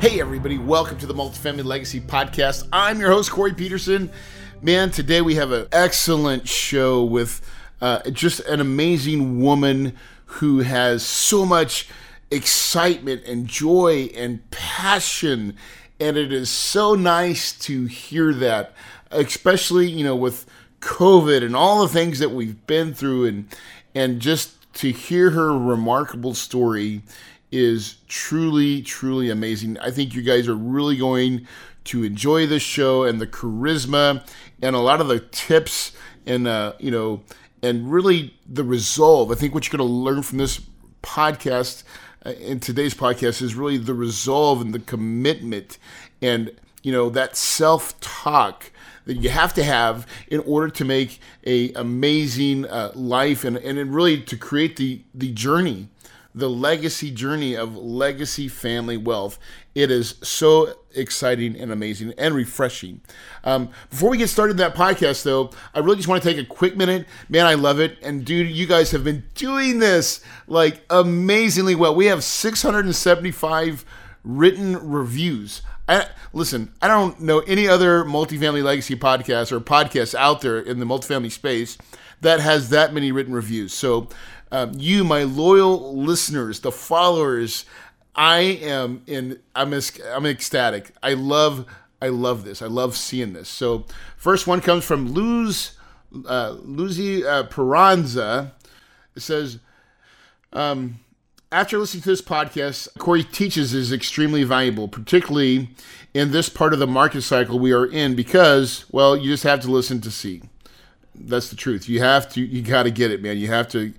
Hey, everybody, welcome to the Multifamily Legacy Podcast. I'm your host, Corey Peterson. Man, today we have an excellent show with uh, just an amazing woman who has so much excitement and joy and passion. And it is so nice to hear that, especially, you know, with COVID and all the things that we've been through and, and just to hear her remarkable story is truly, truly amazing. I think you guys are really going to enjoy this show and the charisma and a lot of the tips and, uh, you know, and really the resolve. I think what you're going to learn from this podcast uh, in today's podcast is really the resolve and the commitment and, you know, that self talk that you have to have in order to make a amazing uh, life and, and really to create the, the journey the legacy journey of legacy family wealth. It is so exciting and amazing and refreshing. Um, before we get started that podcast, though, I really just want to take a quick minute. Man, I love it. And dude, you guys have been doing this like amazingly well. We have 675 written reviews. I, listen, I don't know any other multifamily legacy podcast or podcasts out there in the multifamily space that has that many written reviews. So um, you, my loyal listeners, the followers, I am in. I'm I'm ecstatic. I love I love this. I love seeing this. So first one comes from Luz uh, Luzi uh, Peranza. It says. Um, after listening to this podcast, Corey teaches is extremely valuable, particularly in this part of the market cycle we are in, because, well, you just have to listen to see. That's the truth. You have to, you got to get it, man. You have to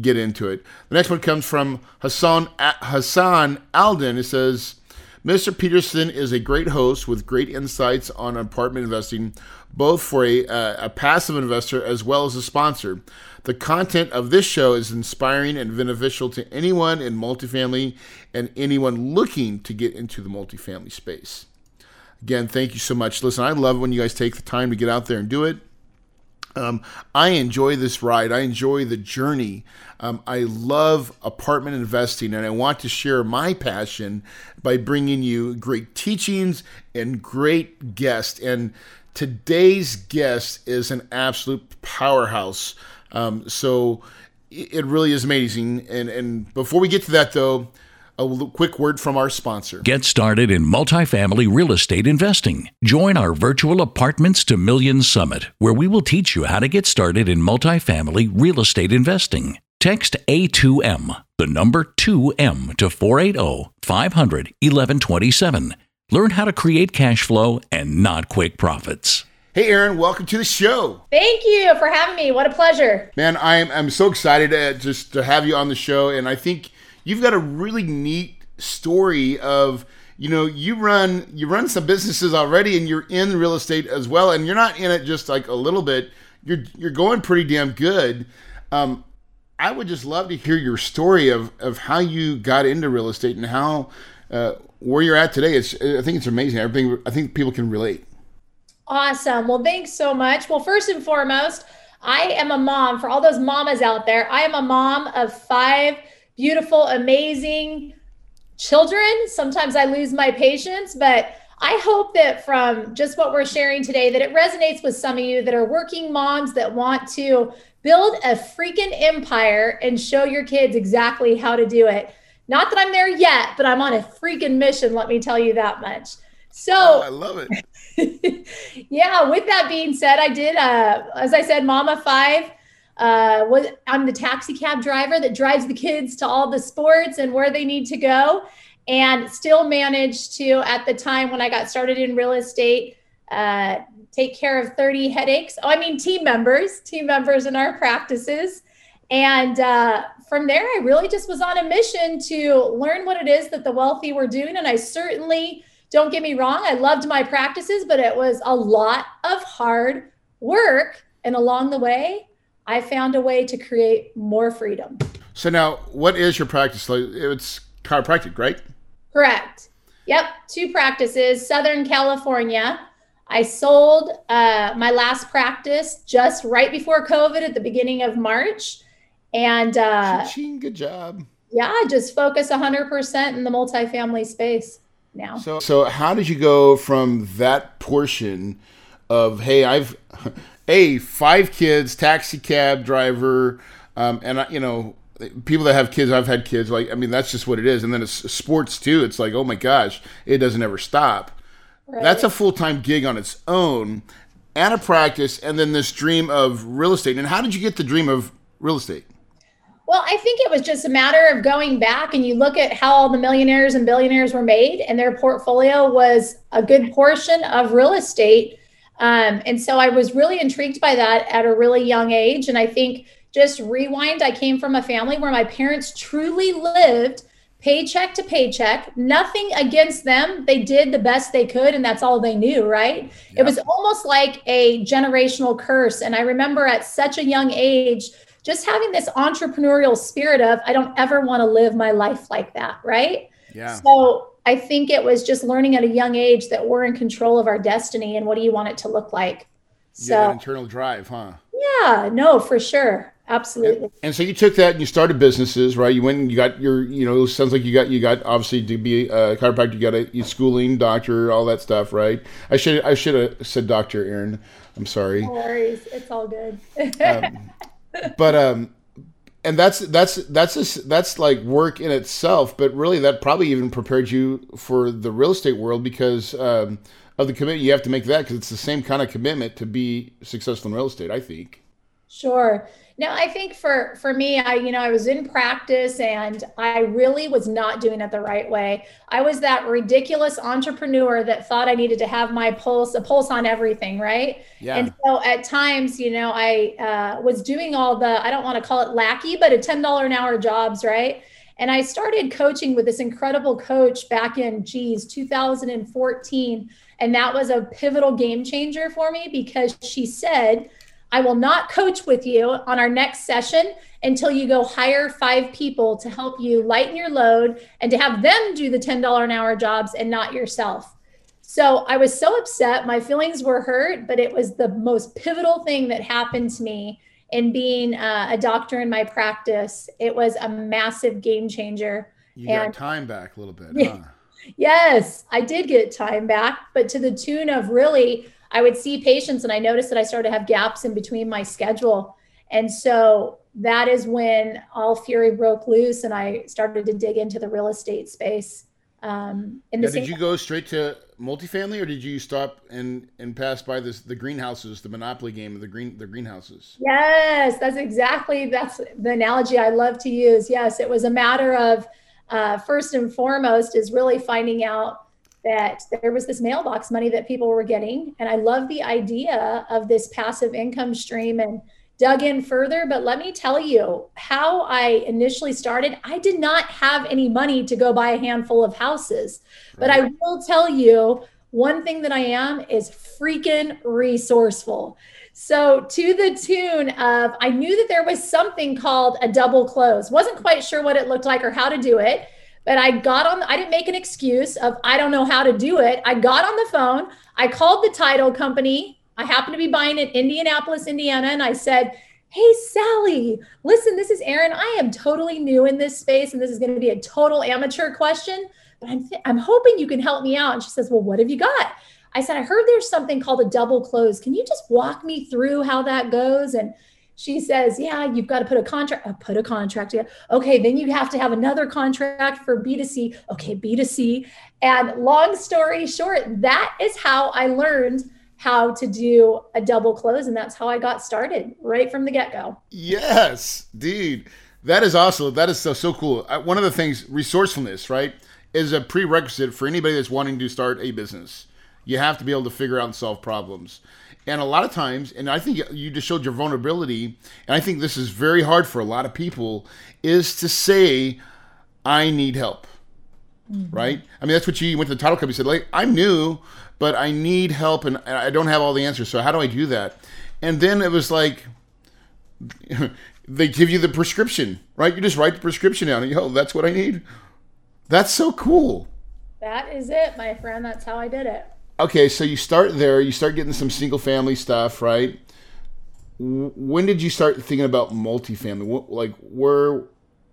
get into it. The next one comes from Hassan Hassan Alden. It says, Mr. Peterson is a great host with great insights on apartment investing, both for a, uh, a passive investor as well as a sponsor. The content of this show is inspiring and beneficial to anyone in multifamily and anyone looking to get into the multifamily space. Again, thank you so much. Listen, I love when you guys take the time to get out there and do it. Um, I enjoy this ride. I enjoy the journey. Um, I love apartment investing, and I want to share my passion by bringing you great teachings and great guests. And today's guest is an absolute powerhouse. Um, so it really is amazing. And, and before we get to that, though, a quick word from our sponsor. Get started in multifamily real estate investing. Join our virtual Apartments to Millions Summit, where we will teach you how to get started in multifamily real estate investing. Text A2M, the number 2M to 480 500 1127. Learn how to create cash flow and not quick profits. Hey, Aaron, welcome to the show. Thank you for having me. What a pleasure. Man, I'm, I'm so excited to, just to have you on the show. And I think you've got a really neat story of you know you run you run some businesses already and you're in real estate as well and you're not in it just like a little bit. You're you're going pretty damn good. Um, i would just love to hear your story of of how you got into real estate and how uh, where you're at today. It's i think it's amazing. Everything i think people can relate. Awesome. Well thanks so much. Well first and foremost i am a mom. For all those mamas out there i am a mom of five beautiful, amazing children. Sometimes I lose my patience, but I hope that from just what we're sharing today that it resonates with some of you that are working moms that want to build a freaking empire and show your kids exactly how to do it. Not that I'm there yet, but I'm on a freaking mission, let me tell you that much. So oh, I love it. yeah, with that being said, I did uh as I said Mama 5 uh, I'm the taxi cab driver that drives the kids to all the sports and where they need to go, and still managed to, at the time when I got started in real estate, uh, take care of 30 headaches. Oh, I mean, team members, team members in our practices. And uh, from there, I really just was on a mission to learn what it is that the wealthy were doing. And I certainly don't get me wrong, I loved my practices, but it was a lot of hard work. And along the way, I found a way to create more freedom. So now, what is your practice? Like it's chiropractic, right? Correct. Yep, two practices. Southern California. I sold uh, my last practice just right before COVID at the beginning of March, and uh, good job. Yeah, just focus 100% in the multifamily space now. So, so how did you go from that portion of hey, I've a five kids, taxi cab driver, um, and you know people that have kids i've had kids like i mean that's just what it is. And then it's sports too. It's like oh my gosh it doesn't ever stop. Right. that's a full-time gig on its own and a practice and then this dream of real estate. And how did you get the dream of real estate? Well i think it was just a matter of going back and you look at how all the millionaires and billionaires were made and their portfolio was a good portion of real estate um, and so i was really intrigued by that at a really young age and i think just rewind, I came from a family where my parents truly lived paycheck to paycheck. Nothing against them. They did the best they could, and that's all they knew, right? Yeah. It was almost like a generational curse. And I remember at such a young age, just having this entrepreneurial spirit of, I don't ever want to live my life like that, right? Yeah. So I think it was just learning at a young age that we're in control of our destiny and what do you want it to look like? So, yeah, internal drive, huh? Yeah, no, for sure. Absolutely. And, and, so you took that and you started businesses, right? You went and you got your, you know, sounds like you got you got obviously to be a chiropractor, you got a schooling, doctor, all that stuff, right? I should I should have said Doctor Aaron. I'm sorry. No worries, it's all good. um, but um, and that's that's that's that's like work in itself. But really, that probably even prepared you for the real estate world because um, of the commitment you have to make that because it's the same kind of commitment to be successful in real estate. I think. Sure. No, I think for for me, I you know I was in practice and I really was not doing it the right way. I was that ridiculous entrepreneur that thought I needed to have my pulse a pulse on everything, right? Yeah. And so at times, you know, I uh, was doing all the I don't want to call it lackey, but a ten dollar an hour jobs, right? And I started coaching with this incredible coach back in geez 2014, and that was a pivotal game changer for me because she said I will not coach with you on our next session until you go hire five people to help you lighten your load and to have them do the $10 an hour jobs and not yourself. So I was so upset. My feelings were hurt, but it was the most pivotal thing that happened to me in being uh, a doctor in my practice. It was a massive game changer. You and, got time back a little bit, huh? yes, I did get time back, but to the tune of really I would see patients and I noticed that I started to have gaps in between my schedule. And so that is when all fury broke loose and I started to dig into the real estate space. Um, in the did you go straight to multifamily or did you stop and, and pass by this, the greenhouses, the monopoly game of the green, the greenhouses? Yes, that's exactly, that's the analogy I love to use. Yes. It was a matter of, uh, first and foremost is really finding out that there was this mailbox money that people were getting. And I love the idea of this passive income stream and dug in further. But let me tell you how I initially started. I did not have any money to go buy a handful of houses. But I will tell you one thing that I am is freaking resourceful. So, to the tune of, I knew that there was something called a double close. Wasn't quite sure what it looked like or how to do it. But I got on, I didn't make an excuse of I don't know how to do it. I got on the phone, I called the title company. I happened to be buying in Indianapolis, Indiana, and I said, Hey, Sally, listen, this is Aaron. I am totally new in this space, and this is going to be a total amateur question, but I'm, th- I'm hoping you can help me out. And she says, Well, what have you got? I said, I heard there's something called a double close. Can you just walk me through how that goes? And she says, Yeah, you've got to put a contract, uh, put a contract together. Okay, then you have to have another contract for B2C. Okay, B2C. And long story short, that is how I learned how to do a double close. And that's how I got started right from the get go. Yes, dude. That is awesome. That is so, so cool. Uh, one of the things, resourcefulness, right, is a prerequisite for anybody that's wanting to start a business. You have to be able to figure out and solve problems. And a lot of times, and I think you just showed your vulnerability, and I think this is very hard for a lot of people, is to say, I need help. mm-hmm. right? I mean, that's what you went to the title company said, like, I'm new, but I need help and I don't have all the answers. So how do I do that? And then it was like, they give you the prescription, right? You just write the prescription down and yo, that's what I need. That's so cool. That is it, my friend. That's how I did it. Okay, so you start there, you start getting some single family stuff, right? When did you start thinking about multifamily? What, like where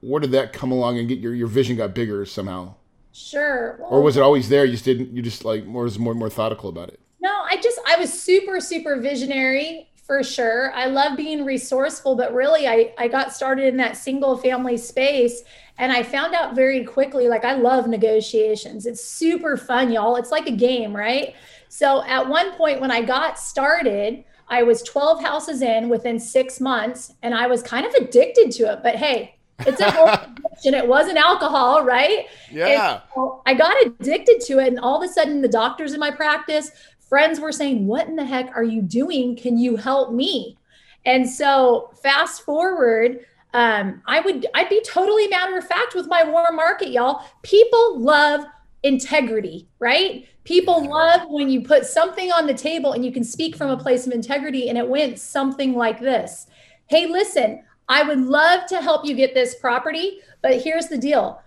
where did that come along and get your your vision got bigger somehow? Sure. Well, or was it always there? You just didn't. You just like more was more more thoughtful about it. No, I just I was super super visionary for sure. I love being resourceful, but really I I got started in that single family space and I found out very quickly like I love negotiations. It's super fun, y'all. It's like a game, right? So at one point when I got started, I was 12 houses in within 6 months and I was kind of addicted to it. But hey, it's a whole addiction. It wasn't alcohol, right? Yeah. So I got addicted to it. And all of a sudden, the doctors in my practice, friends were saying, What in the heck are you doing? Can you help me? And so, fast forward, um, I would, I'd be totally matter of fact with my warm market, y'all. People love integrity, right? People love when you put something on the table and you can speak from a place of integrity. And it went something like this Hey, listen, I would love to help you get this property, but here's the deal.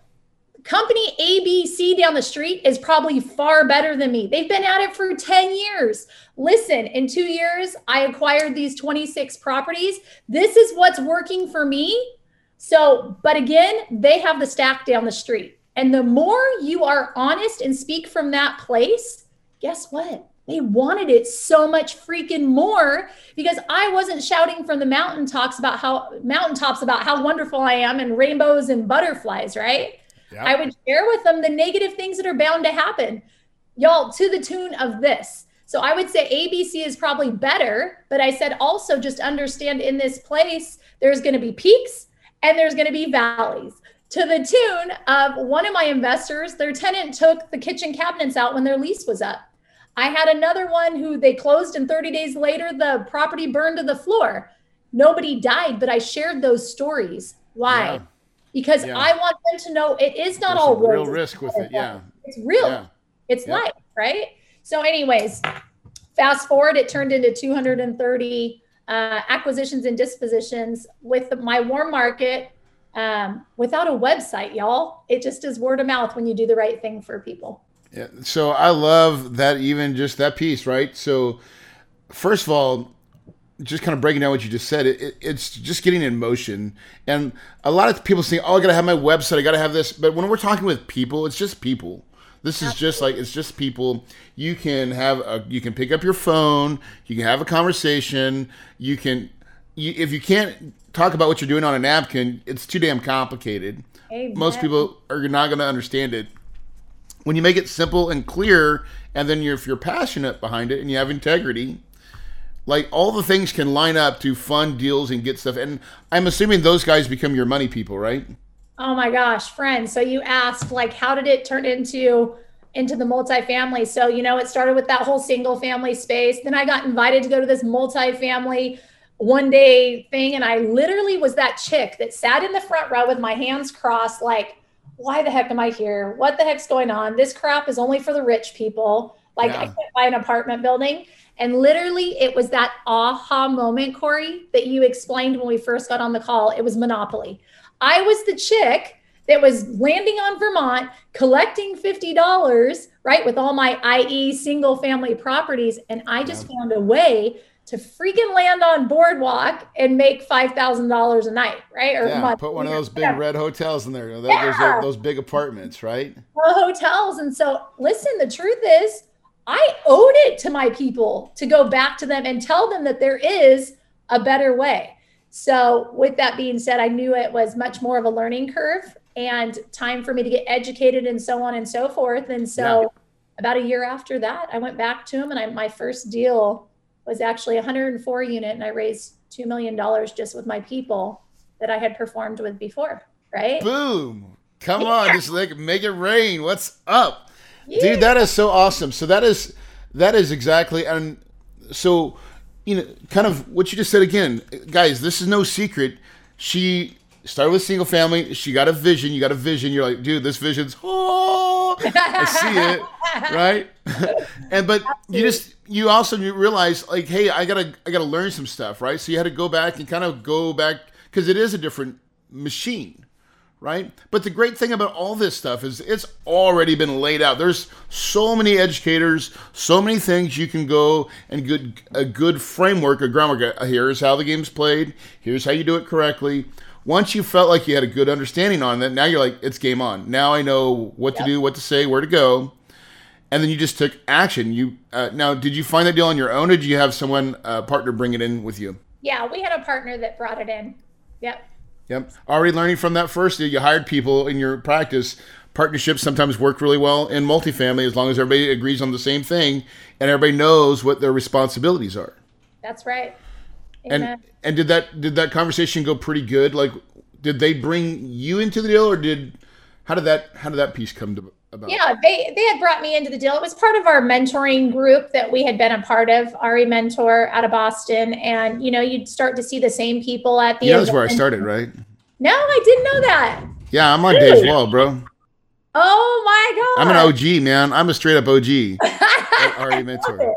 Company ABC down the street is probably far better than me. They've been at it for 10 years. Listen, in two years, I acquired these 26 properties. This is what's working for me. So, but again, they have the stack down the street. And the more you are honest and speak from that place, guess what? They wanted it so much freaking more because I wasn't shouting from the mountaintops about how mountaintops about how wonderful I am and rainbows and butterflies, right? Yep. I would share with them the negative things that are bound to happen. Y'all, to the tune of this. So I would say ABC is probably better, but I said also just understand in this place, there's going to be peaks and there's going to be valleys to the tune of one of my investors, their tenant took the kitchen cabinets out when their lease was up. I had another one who they closed, and 30 days later, the property burned to the floor. Nobody died, but I shared those stories. Why? Yeah. Because yeah. I want them to know it is not There's all real risk with it. Yeah, it's real. Yeah. It's life, right? So, anyways, fast forward, it turned into 230 uh, acquisitions and dispositions with my warm market. Um, without a website, y'all, it just is word of mouth when you do the right thing for people. Yeah. So I love that even just that piece, right? So first of all, just kind of breaking down what you just said, it, it, it's just getting in motion. And a lot of people say, "Oh, I got to have my website. I got to have this." But when we're talking with people, it's just people. This is just like it's just people. You can have a, you can pick up your phone. You can have a conversation. You can, you, if you can't talk about what you're doing on a napkin, it's too damn complicated. Amen. Most people are not going to understand it when you make it simple and clear, and then you're, if you're passionate behind it and you have integrity, like all the things can line up to fund deals and get stuff. And I'm assuming those guys become your money people, right? Oh my gosh, friend. So you asked like, how did it turn into into the multifamily? So you know, it started with that whole single family space. Then I got invited to go to this multifamily one day thing, and I literally was that chick that sat in the front row with my hands crossed, like why the heck am I here? What the heck's going on? This crap is only for the rich people. Like yeah. I can't buy an apartment building. And literally, it was that aha moment, Corey, that you explained when we first got on the call. It was Monopoly. I was the chick that was landing on Vermont, collecting $50, right, with all my IE single family properties. And I just yeah. found a way to freaking land on boardwalk and make five thousand dollars a night, right? Or yeah, put one of those big yeah. red hotels in there. Those, yeah. those, those big apartments, right? Well, hotels. And so, listen. The truth is, I owed it to my people to go back to them and tell them that there is a better way. So, with that being said, I knew it was much more of a learning curve and time for me to get educated and so on and so forth. And so, yeah. about a year after that, I went back to them and I my first deal was actually 104 unit and I raised $2 million just with my people that I had performed with before. Right. Boom. Come yeah. on. Just like make it rain. What's up? Dude, that is so awesome. So that is, that is exactly, and so, you know, kind of what you just said again, guys, this is no secret. She started with single family. She got a vision. You got a vision. You're like, dude, this vision's, oh, I see it, right? and but you just you also realize like, hey, I gotta I gotta learn some stuff, right? So you had to go back and kind of go back because it is a different machine, right? But the great thing about all this stuff is it's already been laid out. There's so many educators, so many things you can go and good a good framework, a groundwork. Uh, here's how the game's played. Here's how you do it correctly. Once you felt like you had a good understanding on that, now you're like, it's game on. Now I know what yep. to do, what to say, where to go, and then you just took action. You uh, now, did you find that deal on your own, or did you have someone uh, partner bring it in with you? Yeah, we had a partner that brought it in. Yep. Yep. Already learning from that first, you hired people in your practice. Partnerships sometimes work really well in multifamily as long as everybody agrees on the same thing and everybody knows what their responsibilities are. That's right. Amen. And and did that did that conversation go pretty good? Like, did they bring you into the deal, or did how did that how did that piece come to? About? Yeah, they they had brought me into the deal. It was part of our mentoring group that we had been a part of, RE Mentor out of Boston, and you know you'd start to see the same people at the. Yeah, that's where I started, right? No, I didn't know that. Yeah, I'm on Dave's wall, bro. Oh my god! I'm an OG, man. I'm a straight up OG. RE Mentor.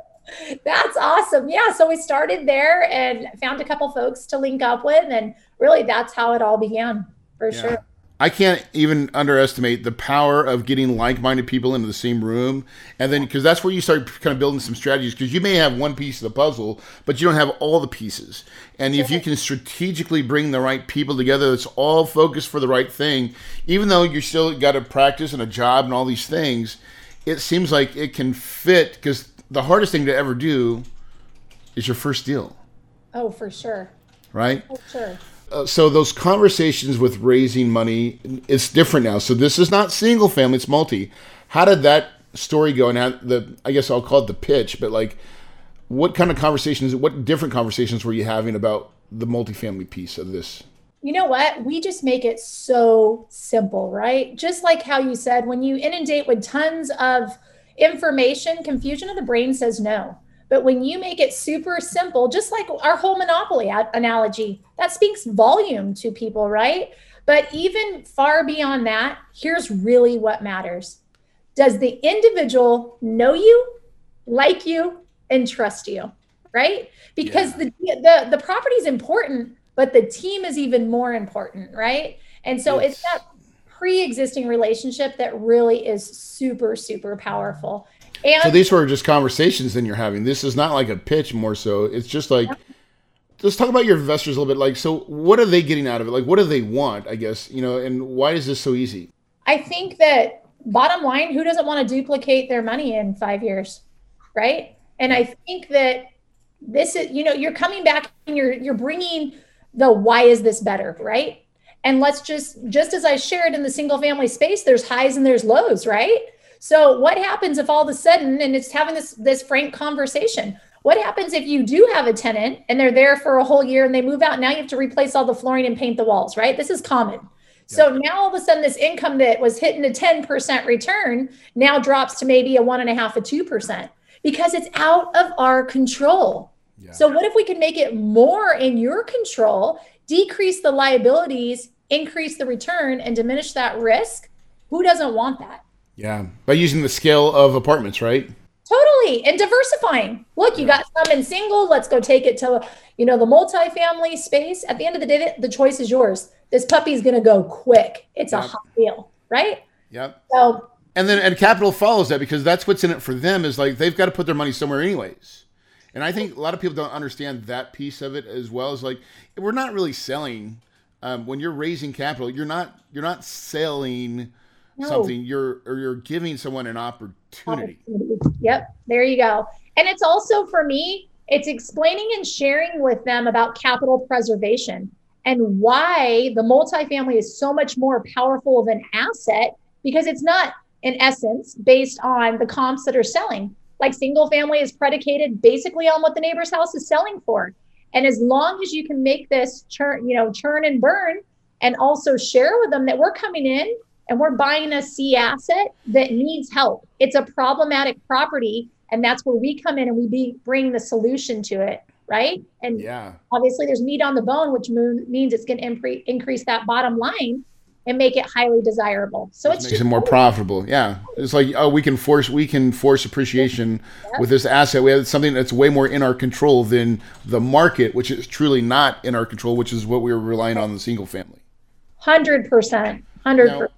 That's awesome. Yeah, so we started there and found a couple folks to link up with, and really that's how it all began, for yeah. sure. I can't even underestimate the power of getting like-minded people into the same room, and then because that's where you start kind of building some strategies. Because you may have one piece of the puzzle, but you don't have all the pieces. And if you can strategically bring the right people together, that's all focused for the right thing, even though you still got to practice and a job and all these things, it seems like it can fit. Because the hardest thing to ever do is your first deal. Oh, for sure. Right. For sure. Uh, so those conversations with raising money it's different now. So this is not single family it's multi. How did that story go? And how the i guess i'll call it the pitch but like what kind of conversations what different conversations were you having about the multifamily piece of this? You know what? We just make it so simple right? Just like how you said when you inundate with tons of information confusion of the brain says no but when you make it super simple, just like our whole monopoly analogy, that speaks volume to people, right? But even far beyond that, here's really what matters. Does the individual know you, like you, and trust you? Right? Because yeah. the, the the property is important, but the team is even more important, right? And so yes. it's that pre-existing relationship that really is super super powerful and so these were just conversations then you're having. This is not like a pitch more so. It's just like let's talk about your investors a little bit. Like, so what are they getting out of it? Like, what do they want? I guess you know, and why is this so easy? I think that bottom line, who doesn't want to duplicate their money in five years, right? And I think that this is, you know, you're coming back and you're you're bringing the why is this better, right? And let's just just as I shared in the single family space, there's highs and there's lows, right? So what happens if all of a sudden, and it's having this this frank conversation, what happens if you do have a tenant and they're there for a whole year and they move out? Now you have to replace all the flooring and paint the walls, right? This is common. So now all of a sudden, this income that was hitting a 10% return now drops to maybe a one and a half, a 2% because it's out of our control. Yeah. So, what if we can make it more in your control, decrease the liabilities, increase the return, and diminish that risk? Who doesn't want that? Yeah, by using the scale of apartments, right? Totally, and diversifying. Look, you got some in single. Let's go take it to you know the multifamily space. At the end of the day, the choice is yours. This puppy's gonna go quick. It's yep. a hot deal, right? Yep. So and then and capital follows that because that's what's in it for them is like they've got to put their money somewhere anyways. And I think a lot of people don't understand that piece of it as well as like we're not really selling um, when you're raising capital. You're not you're not selling no. something you're or you're giving someone an opportunity. Yep, there you go. And it's also for me, it's explaining and sharing with them about capital preservation and why the multifamily is so much more powerful of an asset because it's not in essence based on the comps that are selling. Like single family is predicated basically on what the neighbor's house is selling for. And as long as you can make this churn, you know, churn and burn and also share with them that we're coming in and we're buying a C asset that needs help. It's a problematic property, and that's where we come in and we be, bring the solution to it, right? And yeah, obviously there's meat on the bone, which means it's going to increase that bottom line. and make it highly desirable. So it makes it more profitable. Yeah, it's like oh, we can force we can force appreciation yep. with this asset. We have something that's way more in our control than the market, which is truly not in our control, which is what we were relying on the single family. Hundred percent, hundred percent.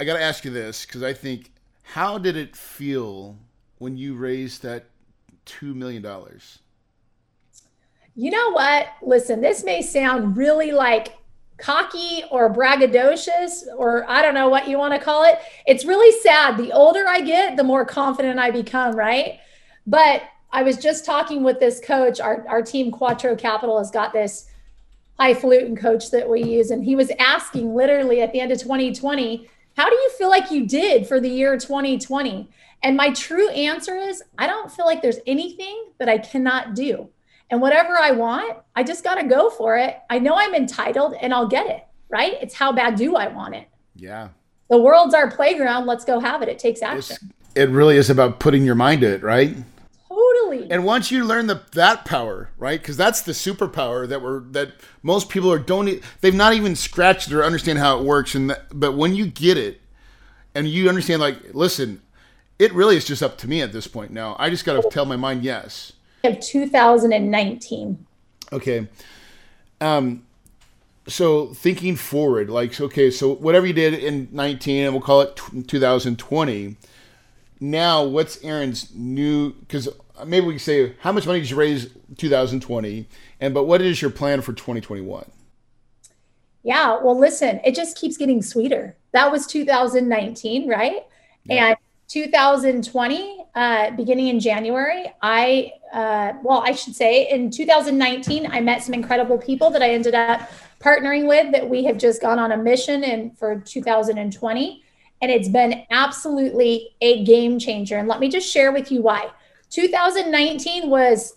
I got to ask you this because I think, how did it feel when you raised that two million dollars? You know what? Listen, this may sound really like cocky or braggadocious or I don't know what you want to call it. It's really sad. The older I get, the more confident I become, right? But I was just talking with this coach. Our, our team, Quattro Capital, has got this highfalutin coach that we use. And he was asking literally at the end of 2020, how do you feel like you did for the year 2020? And my true answer is I don't feel like there's anything that I cannot do. And whatever I want, I just got to go for it. I know I'm entitled and I'll get it, right? It's how bad do I want it? Yeah. The world's our playground. Let's go have it. It takes action. It's, it really is about putting your mind to it, right? Totally. And once you learn the that power, right? Because that's the superpower that we're that most people are don't they've not even scratched or understand how it works. And that, but when you get it, and you understand, like, listen, it really is just up to me at this point now. I just got to tell my mind yes of 2019. Okay. Um, so thinking forward, like, okay, so whatever you did in 19, and we'll call it 2020. Now, what's aaron's new? Because maybe we can say, how much money did you raise 2020? And but what is your plan for 2021? Yeah, well, listen, it just keeps getting sweeter. That was 2019, right? Yeah. And 2020, uh, beginning in January, I, uh, well, I should say in 2019, I met some incredible people that I ended up partnering with that we have just gone on a mission and for 2020. And it's been absolutely a game changer. And let me just share with you why. 2019 was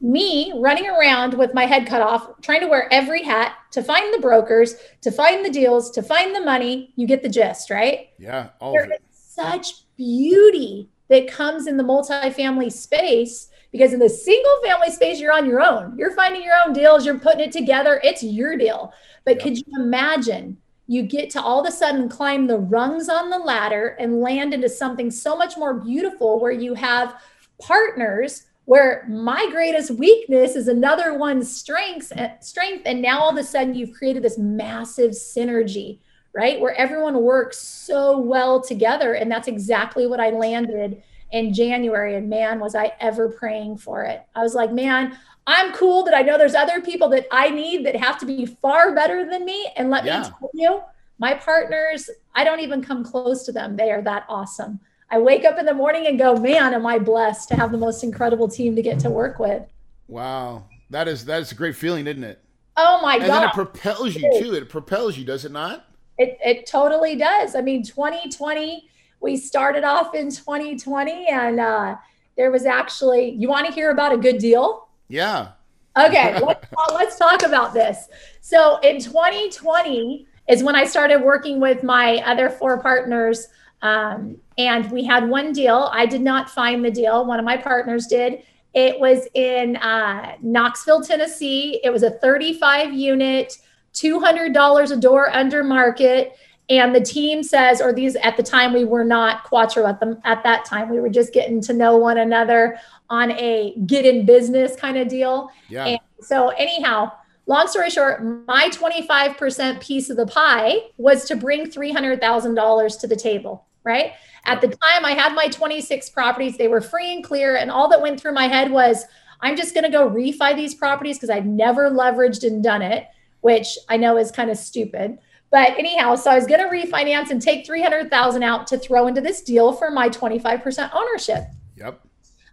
me running around with my head cut off, trying to wear every hat to find the brokers, to find the deals, to find the money. You get the gist, right? Yeah, all there of it. such beauty that comes in the multifamily space because in the single family space you're on your own you're finding your own deals you're putting it together it's your deal but could you imagine you get to all of a sudden climb the rungs on the ladder and land into something so much more beautiful where you have partners where my greatest weakness is another one's strengths eh, strength and now all of a sudden you've created this massive synergy right? Where everyone works so well together. And that's exactly what I landed in January. And man, was I ever praying for it. I was like, man, I'm cool, but I know there's other people that I need that have to be far better than me. And let yeah. me tell you, my partners, I don't even come close to them. They are that awesome. I wake up in the morning and go, man, am I blessed to have the most incredible team to get to work with. Wow. That is that is a great feeling, isn't it? Oh my god. And then it propels you too. It propels you, does it not? It, it totally does. I mean, 2020, we started off in 2020 and uh, there was actually, you want to hear about a good deal? Yeah. Okay, let's, let's talk about this. So in 2020 is when I started working with my other four partners. Um, and we had one deal. I did not find the deal. One of my partners did. It was in uh, Knoxville, Tennessee. It was a 35 unit $200 a door under market and the team says or these at the time we were not quattro at them at that time we were just getting to know one another on a get in business kind of deal yeah. and so anyhow long story short my 25% piece of the pie was to bring $300000 to the table right at the time i had my 26 properties they were free and clear and all that went through my head was i'm just going to go refi these properties because I've never leveraged and done it which I know is kind of stupid. But anyhow, so I was going to refinance and take 300,000 out to throw into this deal for my 25% ownership. Yep.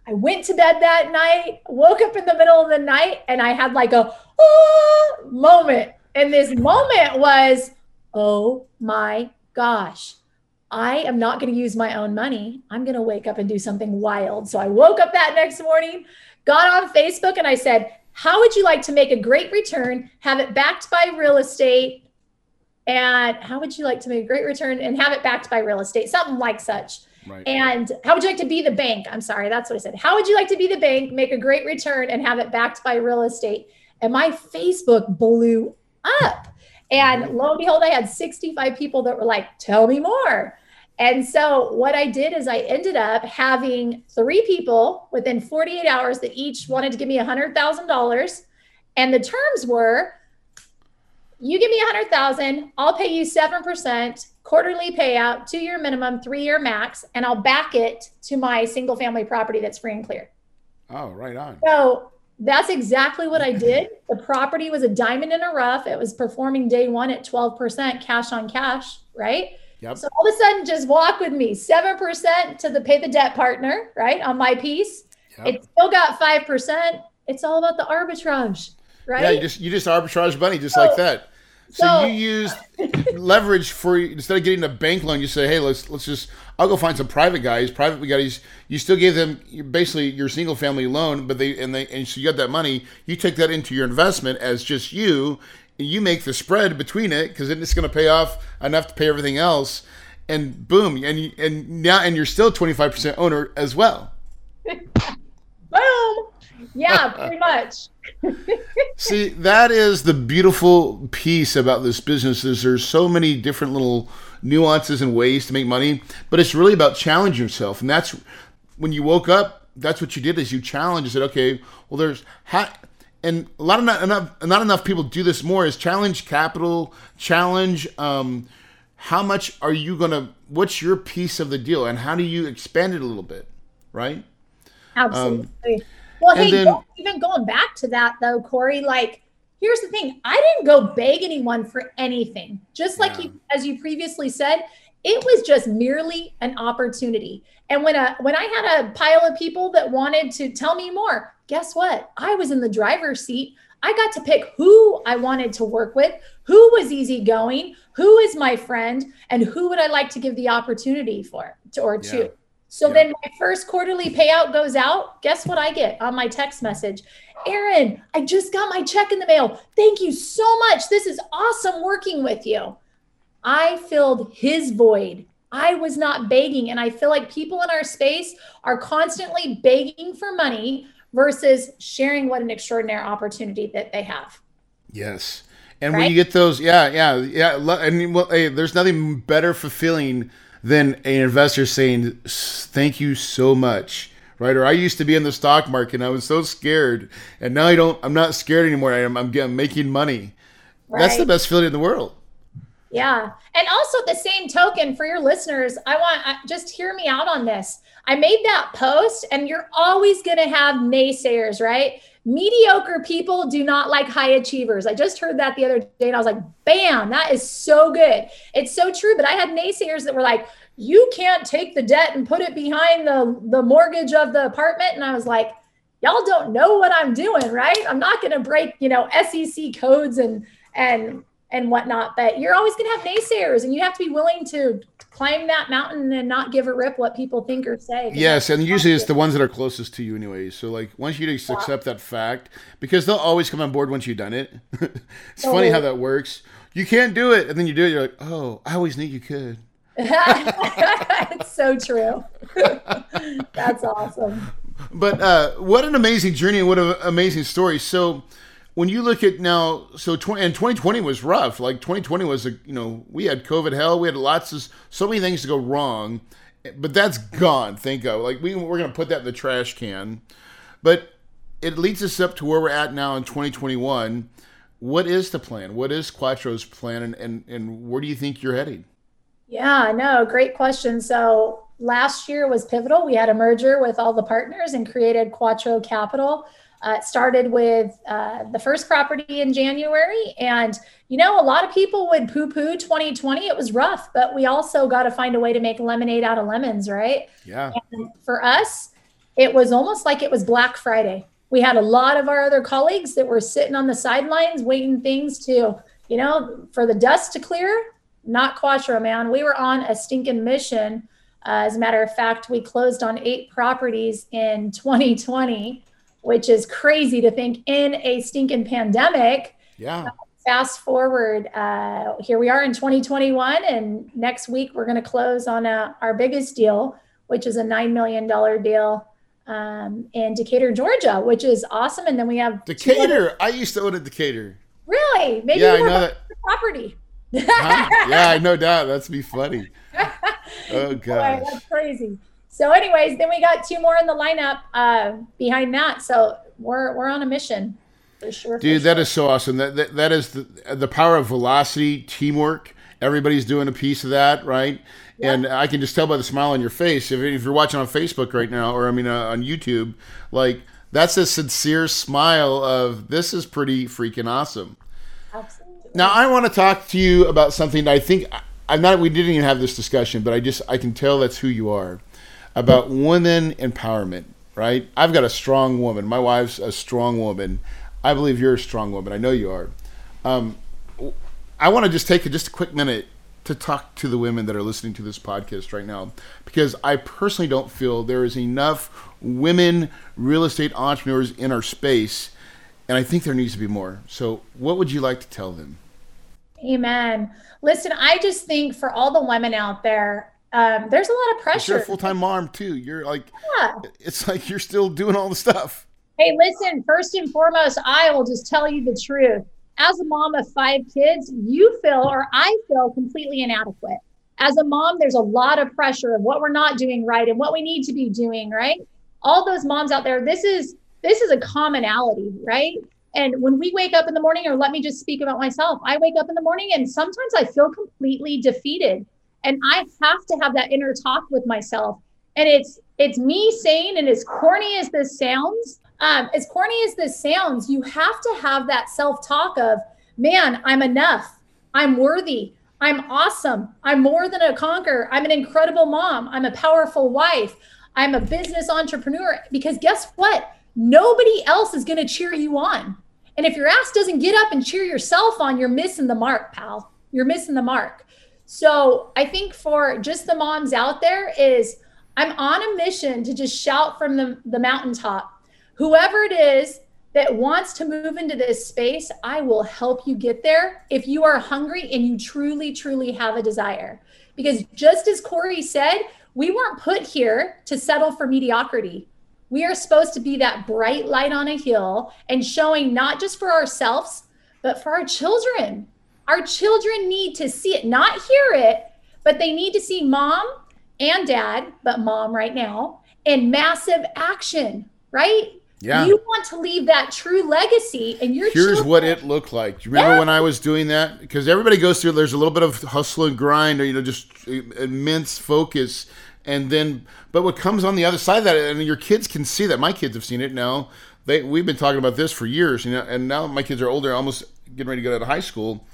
I went to bed that night, woke up in the middle of the night, and I had like a oh, moment. And this moment was, oh my gosh, I am not going to use my own money. I'm going to wake up and do something wild. So I woke up that next morning, got on Facebook, and I said, how would you like to make a great return, have it backed by real estate? And how would you like to make a great return and have it backed by real estate? Something like such. Right. And how would you like to be the bank? I'm sorry, that's what I said. How would you like to be the bank, make a great return, and have it backed by real estate? And my Facebook blew up. And mm-hmm. lo and behold, I had 65 people that were like, tell me more. And so what I did is I ended up having three people within 48 hours that each wanted to give me $100,000. And the terms were you give me 100,000, I'll pay you 7% quarterly payout, two year minimum, three year max, and I'll back it to my single family property that's free and clear. Oh, right on. So that's exactly what I did. The property was a diamond in a rough. It was performing day one at 12% cash on cash, right? Yep. So all of a sudden, just walk with me 7% to the pay the debt partner, right? On my piece. Yep. It still got 5%. It's all about the arbitrage right? Yeah, you just you just arbitrage money just so, like that. So, so you use uh, leverage for instead of getting a bank loan, you say, "Hey, let's let's just I'll go find some private guys, private guys. You still gave them basically your single family loan, but they and they and so you got that money. You take that into your investment as just you. You make the spread between it because it's going to pay off enough to pay everything else, and boom, and and now and you're still twenty five percent owner as well. boom. Yeah, uh, uh, pretty much. See, that is the beautiful piece about this business is there's so many different little nuances and ways to make money, but it's really about challenging yourself. And that's when you woke up, that's what you did is you challenged and said, okay, well there's ha-, and a lot of not enough not enough people do this more is challenge capital, challenge um, how much are you gonna what's your piece of the deal and how do you expand it a little bit, right? Absolutely. Um, well, and hey, then, even going back to that though, Corey, like here's the thing I didn't go beg anyone for anything. Just like yeah. you, as you previously said, it was just merely an opportunity. And when a when I had a pile of people that wanted to tell me more, guess what? I was in the driver's seat. I got to pick who I wanted to work with, who was easygoing, who is my friend, and who would I like to give the opportunity for to, or yeah. to. So yeah. then my first quarterly payout goes out. Guess what I get on my text message? Aaron, I just got my check in the mail. Thank you so much. This is awesome working with you. I filled his void. I was not begging. And I feel like people in our space are constantly begging for money versus sharing what an extraordinary opportunity that they have. Yes. And right? when you get those, yeah, yeah, yeah. And well, hey, there's nothing better fulfilling than an investor saying, "Thank you so much." Right? Or I used to be in the stock market and I was so scared, and now I don't. I'm not scared anymore. I'm, I'm, I'm making money. Right. That's the best feeling in the world. Yeah. And also, the same token for your listeners, I want uh, just hear me out on this. I made that post, and you're always going to have naysayers, right? Mediocre people do not like high achievers. I just heard that the other day, and I was like, bam, that is so good. It's so true. But I had naysayers that were like, you can't take the debt and put it behind the, the mortgage of the apartment. And I was like, y'all don't know what I'm doing, right? I'm not going to break, you know, SEC codes and, and and whatnot. But you're always going to have naysayers, and you have to be willing to climb that mountain and not give a rip what people think or say. Yes, and usually it's the ones that are closest to you, anyways. So like once you just accept that fact, because they'll always come on board once you've done it. it's funny how that works. You can't do it, and then you do it. You're like, oh, I always knew you could. it's so true. That's awesome. But uh, what an amazing journey and what an amazing story. So when you look at now, so 20, and 2020 was rough. Like 2020 was a, you know, we had COVID hell. We had lots of, so many things to go wrong, but that's gone. Thank God. Like we, we're to put that in the trash can. But it leads us up to where we're at now in 2021. What is the plan? What is Quattro's plan and, and, and where do you think you're heading? Yeah, no, great question. So last year was pivotal. We had a merger with all the partners and created Quattro Capital. Uh, started with uh, the first property in January. And, you know, a lot of people would poo poo 2020. It was rough, but we also got to find a way to make lemonade out of lemons, right? Yeah. And for us, it was almost like it was Black Friday. We had a lot of our other colleagues that were sitting on the sidelines waiting things to, you know, for the dust to clear. Not Quattro, man. We were on a stinking mission. Uh, as a matter of fact, we closed on eight properties in 2020 which is crazy to think in a stinking pandemic. Yeah. Uh, fast forward, uh, here we are in 2021, and next week we're going to close on a, uh, our biggest deal, which is a $9 million deal um, in Decatur, Georgia, which is awesome. And then we have Decatur. I used to own a Decatur. Really? Maybe yeah, I know that. property. huh? Yeah, no doubt. That's be funny. Oh god, that's crazy. So, anyways, then we got two more in the lineup uh, behind that. So we're we're on a mission for sure. Dude, for sure. is so awesome. That, that that is the the power of velocity, teamwork. Everybody's doing a piece of that, right? Yeah. And I can just tell by the smile on your face. If, if you're watching on Facebook right now, or I mean uh, on YouTube, like that's a sincere smile of this is pretty freaking awesome. Absolutely. Now I want to talk to you about something I think I'm not. We didn't even have this discussion, but I just I can tell that's who you are about women empowerment. Right? I've got a strong woman. My wife's a strong woman. I believe you're a strong woman. I know you are. Um, I want to just take just a quick minute to talk to the women that are listening to this podcast right now because I personally don't feel there is enough women real estate entrepreneurs in our space and I think there needs to be more. So, what would you like to tell them? Amen. Listen, I just think for all the women out there, um, there's a lot of pressure. You're a full time mom too. You're like, yeah. it's like you're still doing all the stuff. Hey, listen, first and foremost, I will just tell you the truth. As a mom of five kids, you feel or I feel completely inadequate. As a mom, there's a lot of pressure of what we're not doing right and what we need to be doing, right? All those moms out there, this is this is a commonality, right? And when we wake up in the morning, or let me just speak about myself, I wake up in the morning and sometimes I feel completely defeated. And I have to have that inner talk with myself. And it's it's me saying, and as corny as this sounds, um, as corny as this sounds, you have to have that self-talk of, man, I'm enough. I'm worthy. I'm awesome. I'm more than a conqueror. I'm an incredible mom. I'm a powerful wife. I'm a business entrepreneur. Because guess what? Nobody else is going to cheer you on. And if your ass doesn't get up and cheer yourself on, you're missing the mark, pal. You're missing the mark. So I think for just the moms out there is I'm on a mission to just shout from the, the mountaintop. Whoever it is that wants to move into this space, I will help you get there if you are hungry and you truly, truly have a desire. Because just as Corey said, we weren't put here to settle for mediocrity. We are supposed to be that bright light on a hill and showing not just for ourselves, but for our children. Our children need to see it, not hear it, but they need to see mom and dad, but mom right now, in massive action, right? Yeah. You want to leave that true legacy and your Here's children. what it looked like. Do you remember yeah. when I was doing that? Because everybody goes through there's a little bit of hustle and grind or you know just immense focus and then but what comes on the other side of that and your kids can see that my kids have seen it now they we've been talking about this for years you know and now my kids are older almost getting ready to go to high school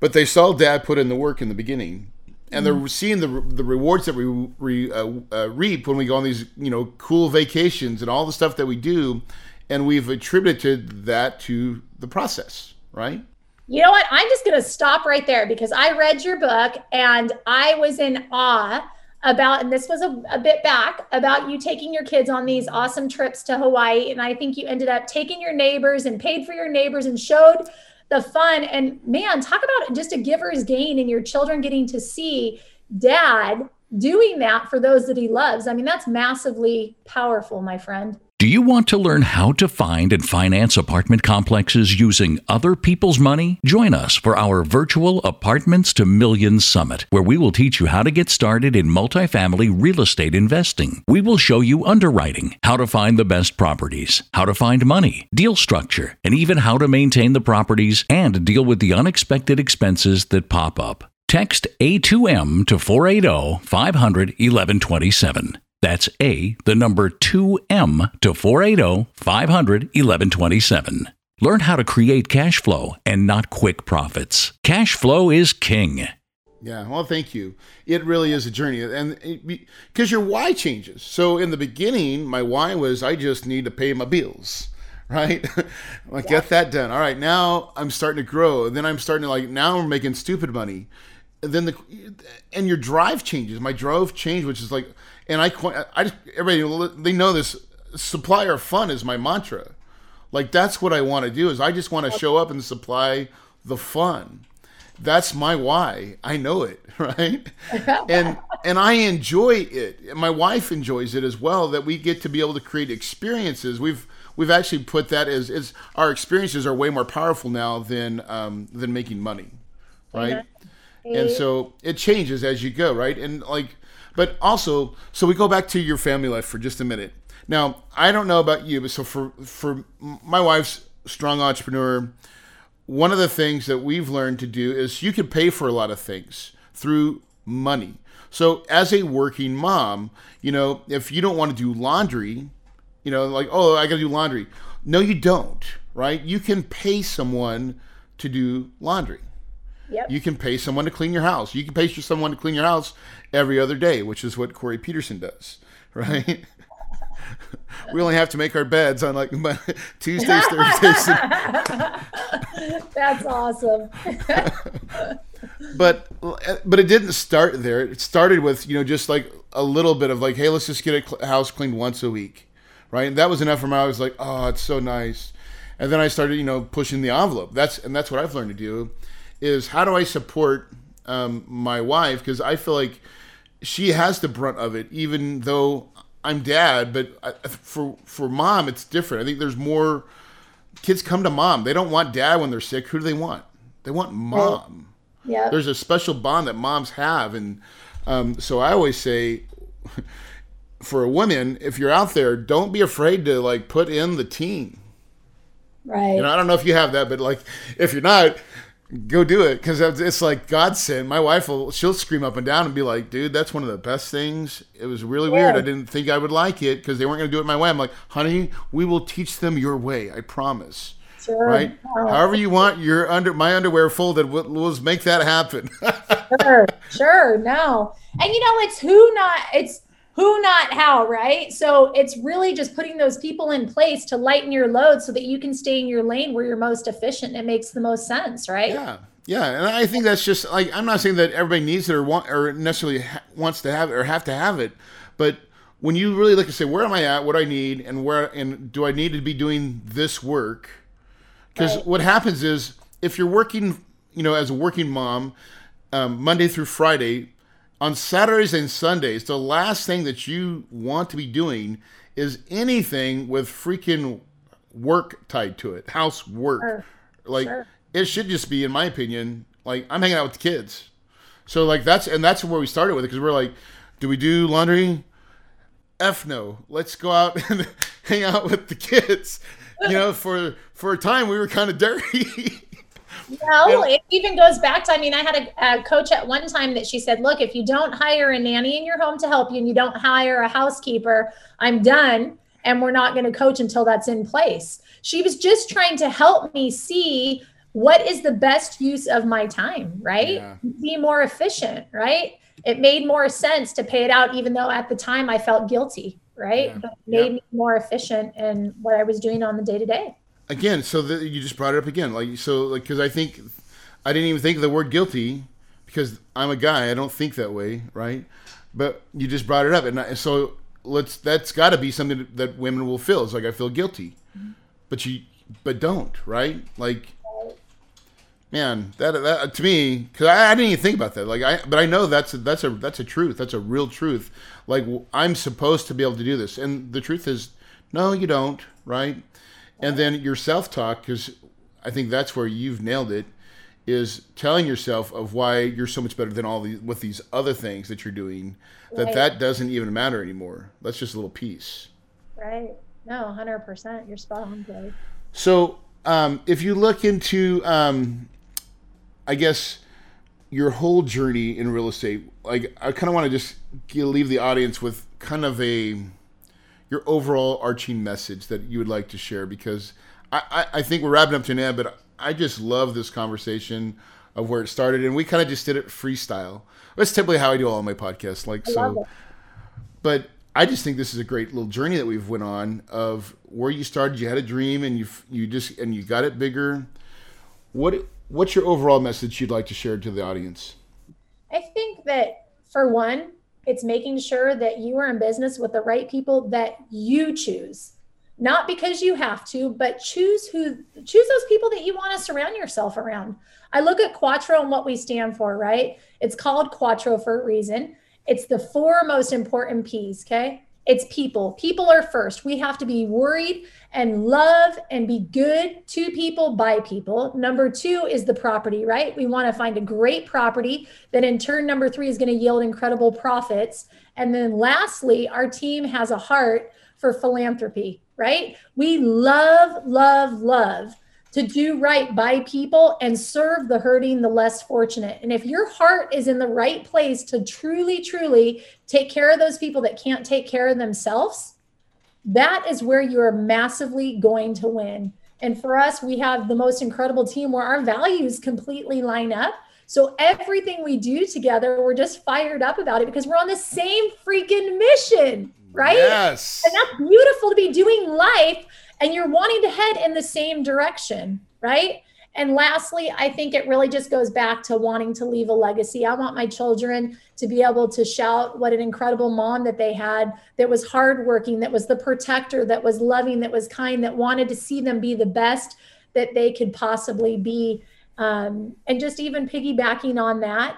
but they saw dad put in the work in the beginning. And they're seeing the the rewards that we re, uh, uh, reap when we go on these you know cool vacations and all the stuff that we do. And we've attributed that to the process right? You know what? I'm just going to stop right there because i read your book and i was in awe about, and this was a, a, bit back, about you taking your kids on these awesome trips to Hawaii. And I think you ended up taking your neighbors and paid for your neighbors and showed the fun. And man, talk about just a giver's gain and your children getting to see dad doing that for those that he loves. I mean, that's massively powerful, my friend. Do you want to learn how to find and finance apartment complexes using other people's money? Join us for our virtual Apartments to Millions Summit, where we will teach you how to get started in multifamily real estate investing. We will show you underwriting, how to find the best properties, how to find money, deal structure, and even how to maintain the properties and deal with the unexpected expenses that pop up. Text A2M to 480 500 1127. That's A, the number 2M to 480 500 1127. Learn how to create cash flow and not quick profits. Cash flow is king. Yeah, well, thank you. It really is a journey, and because your why changes. So in the beginning, my why was I just need to pay my bills, right? like yeah. get that done. All right, now I'm starting to grow. Then I'm starting to like now we're making stupid money. And then the and your drive changes. My drive changed, which is like and I, I just everybody they know this. Supplier fun is my mantra. Like that's what I want to do. Is I just want to show up and supply the fun. That's my why. I know it, right? and and I enjoy it. My wife enjoys it as well. That we get to be able to create experiences. We've we've actually put that as, as our experiences are way more powerful now than um, than making money right? Amen. And so it changes as you go, right? And like, but also, so we go back to your family life for just a minute. Now, I don't know about you, but so for for my wife's strong entrepreneur, one of the things that we've learned to do is you can pay for a lot of things through money. So as a working mom, you know, if you don't want to do laundry, you know, like, oh, I got to do laundry. No, you don't, right? You can pay someone to do laundry. Yep. You can pay someone to clean your house. You can pay someone to clean your house every other day, which is what Corey Peterson does, right? we only have to make our beds on like Tuesdays, Thursdays. That's awesome. but but it didn't start there. It started with you know just like a little bit of like, hey, let's just get a house cleaned once a week, right? And that was enough for me. I was like, oh, it's so nice. And then I started you know pushing the envelope. That's and that's what I've learned to do is how do I support um, my wife because I feel like she has the brunt of it, even though I'm dad. But for for mom, it's different. I think there's more kids come to mom. They don't want dad when they're sick. Who do they want? They want mom. Yeah. There's a special bond that moms have, and um, so I always say. For a woman, if you're out there, don't be afraid to like put in the team. Right. And I don't know if you have that, but like if you're not, go do it because it's like God sent. My wife will she'll scream up and down and be like, "Dude, that's one of the best things." It was really yeah. weird. I didn't think I would like it because they weren't going to do it my way. I'm like, "Honey, we will teach them your way. I promise." Sure. Right? Oh. However you want your under my underwear folded, we'll, we'll make that happen. sure, sure. No, and you know it's who not it's who not how right? So it's really just putting those people in place to lighten your load so that you can stay in your lane where you're most efficient and it makes the most sense right? Yeah yeah and i think that's just like i'm not saying that everybody needs it or want or necessarily ha- wants to have it or have to have it but when you really look and say where am i at? What do i need? And where and do i need to be doing this work? Because right. what happens is if you're working you know as a working mom um, monday through friday on Saturdays and Sundays, the last thing that you want to be doing is anything with freaking work tied to it, housework. Sure. Like sure. it should just be, in my opinion, like I'm hanging out with the kids. So like that's and that's where we started with it because we're like, do we do laundry? F no. Let's go out and hang out with the kids. You know, for for a time we were kind of dirty. No, it even goes back to I mean, I had a, a, coach at one time that she said, Look, if you don't hire a nanny in your home to help you and you don't hire a housekeeper, I'm done. And we're not going to coach until that's in place. She was just trying to help me see what is the best use of my time, right? Yeah. Be more efficient, right? It made more sense to pay it out, even though at the time I felt guilty, right? Yeah. But it made me more efficient in what I was doing on the day to day again, so that you just brought it up again, like so, like because I think I didn't even think of the word guilty because I'm a guy. I don't think that way, right? But you just brought it up, and I, so let's. That's got to be something that women will feel. It's like I feel guilty, mm-hmm. but you, but don't, right? Like, man, that that to me, because I, I, didn't even think about that. Like, I but I know that's a, that's a that's a truth. That's a real truth. Like, I'm supposed to be able to do this, and the truth is, no, you don't, right? And then your self talk because i think that's where you've nailed it is telling yourself of why you're so much better than all these with these other things that you're doing that right. that doesn't even matter anymore that's just a little piece right no 100% you're spot on Dave. so um, if you look into um, i guess your whole journey in real estate like i kind of want to just leave the audience with kind of a your overall arching message that you would like to share because I, I, I think we're wrapping up to an end, but I just love this conversation of where it started, and we kind of just did it freestyle. That's typically how I do all my podcasts, like so. But I just think this is a great little journey that we've went on of where you started. You had a dream, and you you just and you got it bigger. What what's your overall message you'd like to share to the audience? I think that for one, it's making sure that you are in business with the right people that you choose. Not because you have to, but choose who choose those people that you want to surround yourself around. I look at Quattro and what we stand for, right? It's called Quattro for a reason. It's the four most important P's, okay? It's people. People are first. We have to be worried and love and be good to people by people. Number two is the property, right? We want to find a great property that in turn, number three is going to yield incredible profits. And then lastly, our team has a heart for philanthropy, right? We love, love, love to do right by people and serve the hurting, the less fortunate. And if your heart is in the right place to truly, truly take care of those people that can't take care of themselves, that is where you are massively going to win. And for us, we have the most incredible team where our values completely line up. So everything we do together, we're just fired up about it because we're on the same freaking mission, right? Yes. And that's beautiful to be doing life and you're wanting to head in the same direction, right? And lastly, I think it really just goes back to wanting to leave a legacy. I want my children to be able to shout what an incredible mom that they had that was hardworking, that was the protector, that was loving, that was kind, that wanted to see them be the best that they could possibly be. Um, and just even piggybacking on that,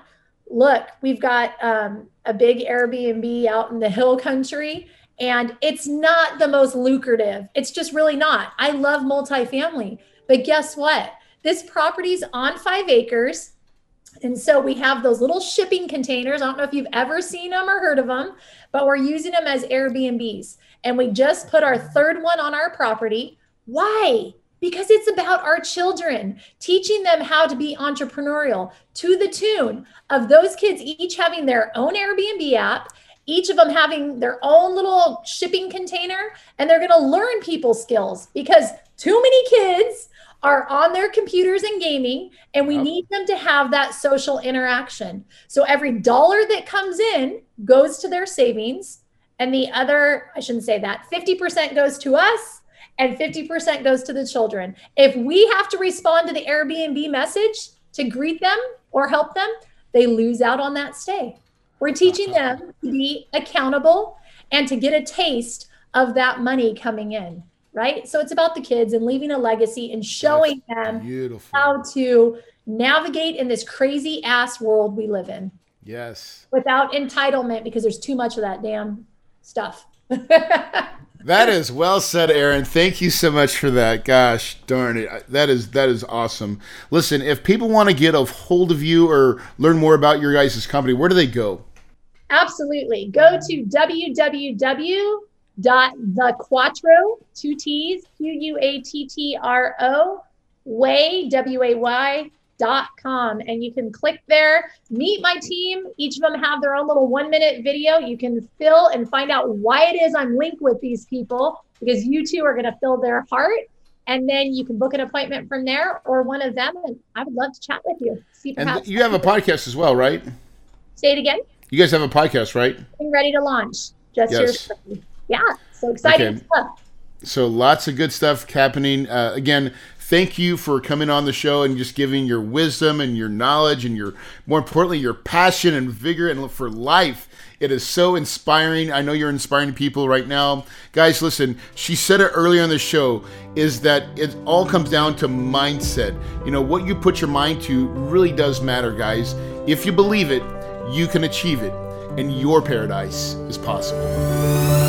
look, we've got um, a big Airbnb out in the hill country and it's not the most lucrative. It's just really not. I love multifamily, but guess what? This property's on five acres. And so we have those little shipping containers. I don't know if you've ever seen them or heard of them, but we're using them as Airbnbs. And we just put our third one on our property. Why? Because it's about our children, teaching them how to be entrepreneurial to the tune of those kids each having their own Airbnb app each of them having their own little shipping container and they're going to learn people skills because too many kids are on their computers and gaming and we need them to have that social interaction. So every dollar that comes in goes to their savings and the other i shouldn't say that 50% goes to us and 50% goes to the children. If we have to respond to the airbnb message to greet them or help them they lose out on that stay we're teaching them to be accountable and to get a taste of that money coming in, right? So it's about the kids and leaving a legacy and showing That's them beautiful. how to navigate in this crazy ass world we live in. Yes. Without entitlement because there's too much of that damn stuff. that is well said, Erin. Thank you so much for that. Gosh darn it, that is that is awesome. Listen, if people want to get a hold of you or learn more about your guys' company, where do they go? Absolutely. Go to www.thequattro, two T's, Q U A T T R O, way, W A Y, dot com. And you can click there meet my team. Each of them have their own little one minute video. You can fill and find out why it is i'm linked with these people because you two are going to fill their heart. And then you can book an appointment from there or one of them. And i would love to chat with you. See and you have a podcast as well right? Say it again you guys have a podcast, right? Getting ready to launch. Just yes. Yeah. So exciting okay. stuff. So lots of good stuff happening. Uh, again, thank you for coming on the show and just giving your wisdom and your knowledge and your, more importantly, your passion and vigor and for life. It is so inspiring. I know you're inspiring people right now. Guys, listen, she said it earlier on the show is that it all comes down to mindset. You know, what you put your mind to really does matter, guys. If you believe it, you can achieve it, and your paradise is possible.